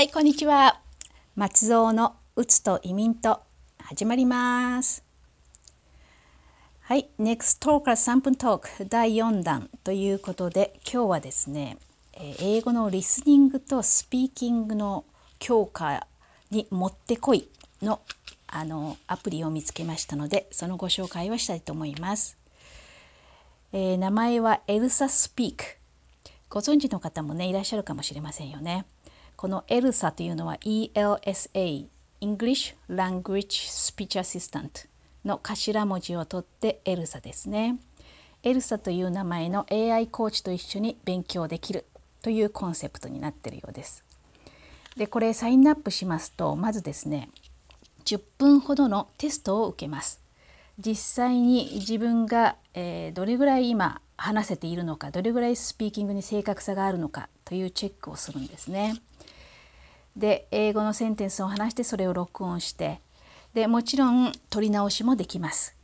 はい、こんにちは。松蔵のうつと移民と始まります。はい、NEXT Talk 3分トーク第4弾ということで今日はですね、英語のリスニングとスピーキングの強化にもってこいのあのアプリを見つけましたのでそのご紹介をしたいと思います。えー、名前はエルサスピークご存知の方もねいらっしゃるかもしれませんよね。この ELSA というのは ELSA English Language Speech Assistant の頭文字を取って ELSA ですね。ELSA という名前の AI コーチと一緒に勉強できるというコンセプトになっているようです。でこれサインアップしますとまずですね10分ほどのテストを受けます。実際に自分が、えー、どれぐらい今話せているのかどれぐらいスピーキングに正確さがあるのかというチェックをするんですね。で英語のセンテンスを話してそれを録音してでもちろん取り直しもできます。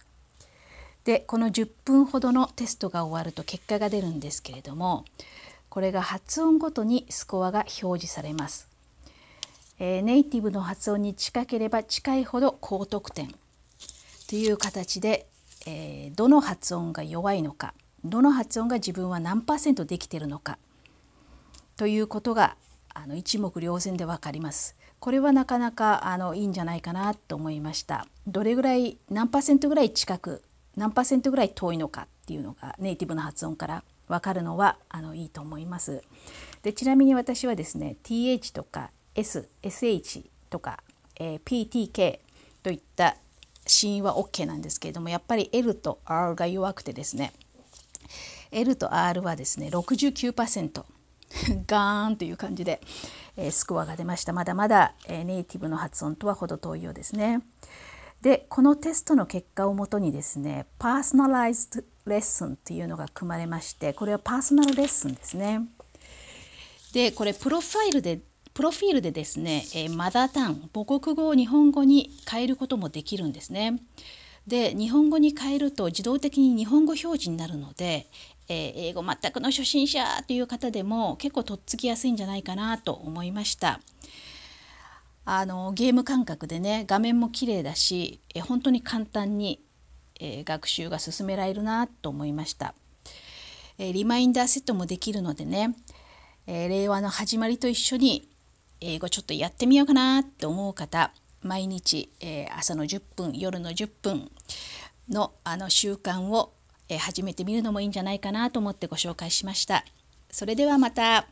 でこの10分ほどのテストが終わると結果が出るんですけれどもこれが発音ごとにスコアが表示されます。えー、ネイティブの発音に近ければ近いほど高得点という形で、えー、どの発音が弱いのかどの発音が自分は何パーセントできてるのかということがあの一目瞭然で分かります。これはなかなかあのいいんじゃないかなと思いました。どれぐらい何パーセントぐらい近く何パーセントぐらい遠いのかっていうのがネイティブな発音から分かるのはあのいいと思います。でちなみに私はですね TH とか S、SH とか、えー、PTK といった子音は OK なんですけれどもやっぱり L と R が弱くてですね L と R はですね69%。ガーンという感じで、えー、スコアが出ましたまだまだ、えー、ネイティブの発音とは程遠いようですね。でこのテストの結果をもとにですねパーソナライズドレッスンっていうのが組まれましてこれはパーソナルレッスンですね。でこれプロファイルでプロフィールでですね、えー、マダータン母国語を日本語に変えることもできるんですね。で日本語に変えると自動的に日本語表示になるので、えー、英語全くの初心者という方でも結構とっつきやすいんじゃないかなと思いました。あのゲーム感覚でね画面も綺麗だし、え本当に簡単に、えー、学習が進められるなと思いました。えー、リマインダーセットもできるのでね、えー、令和の始まりと一緒に英語ちょっとやってみようかなって思う方毎日、え朝の10分夜の10分のあの習慣をえ始めてみるのもいいんじゃないかなと思ってご紹介しました。それではまた。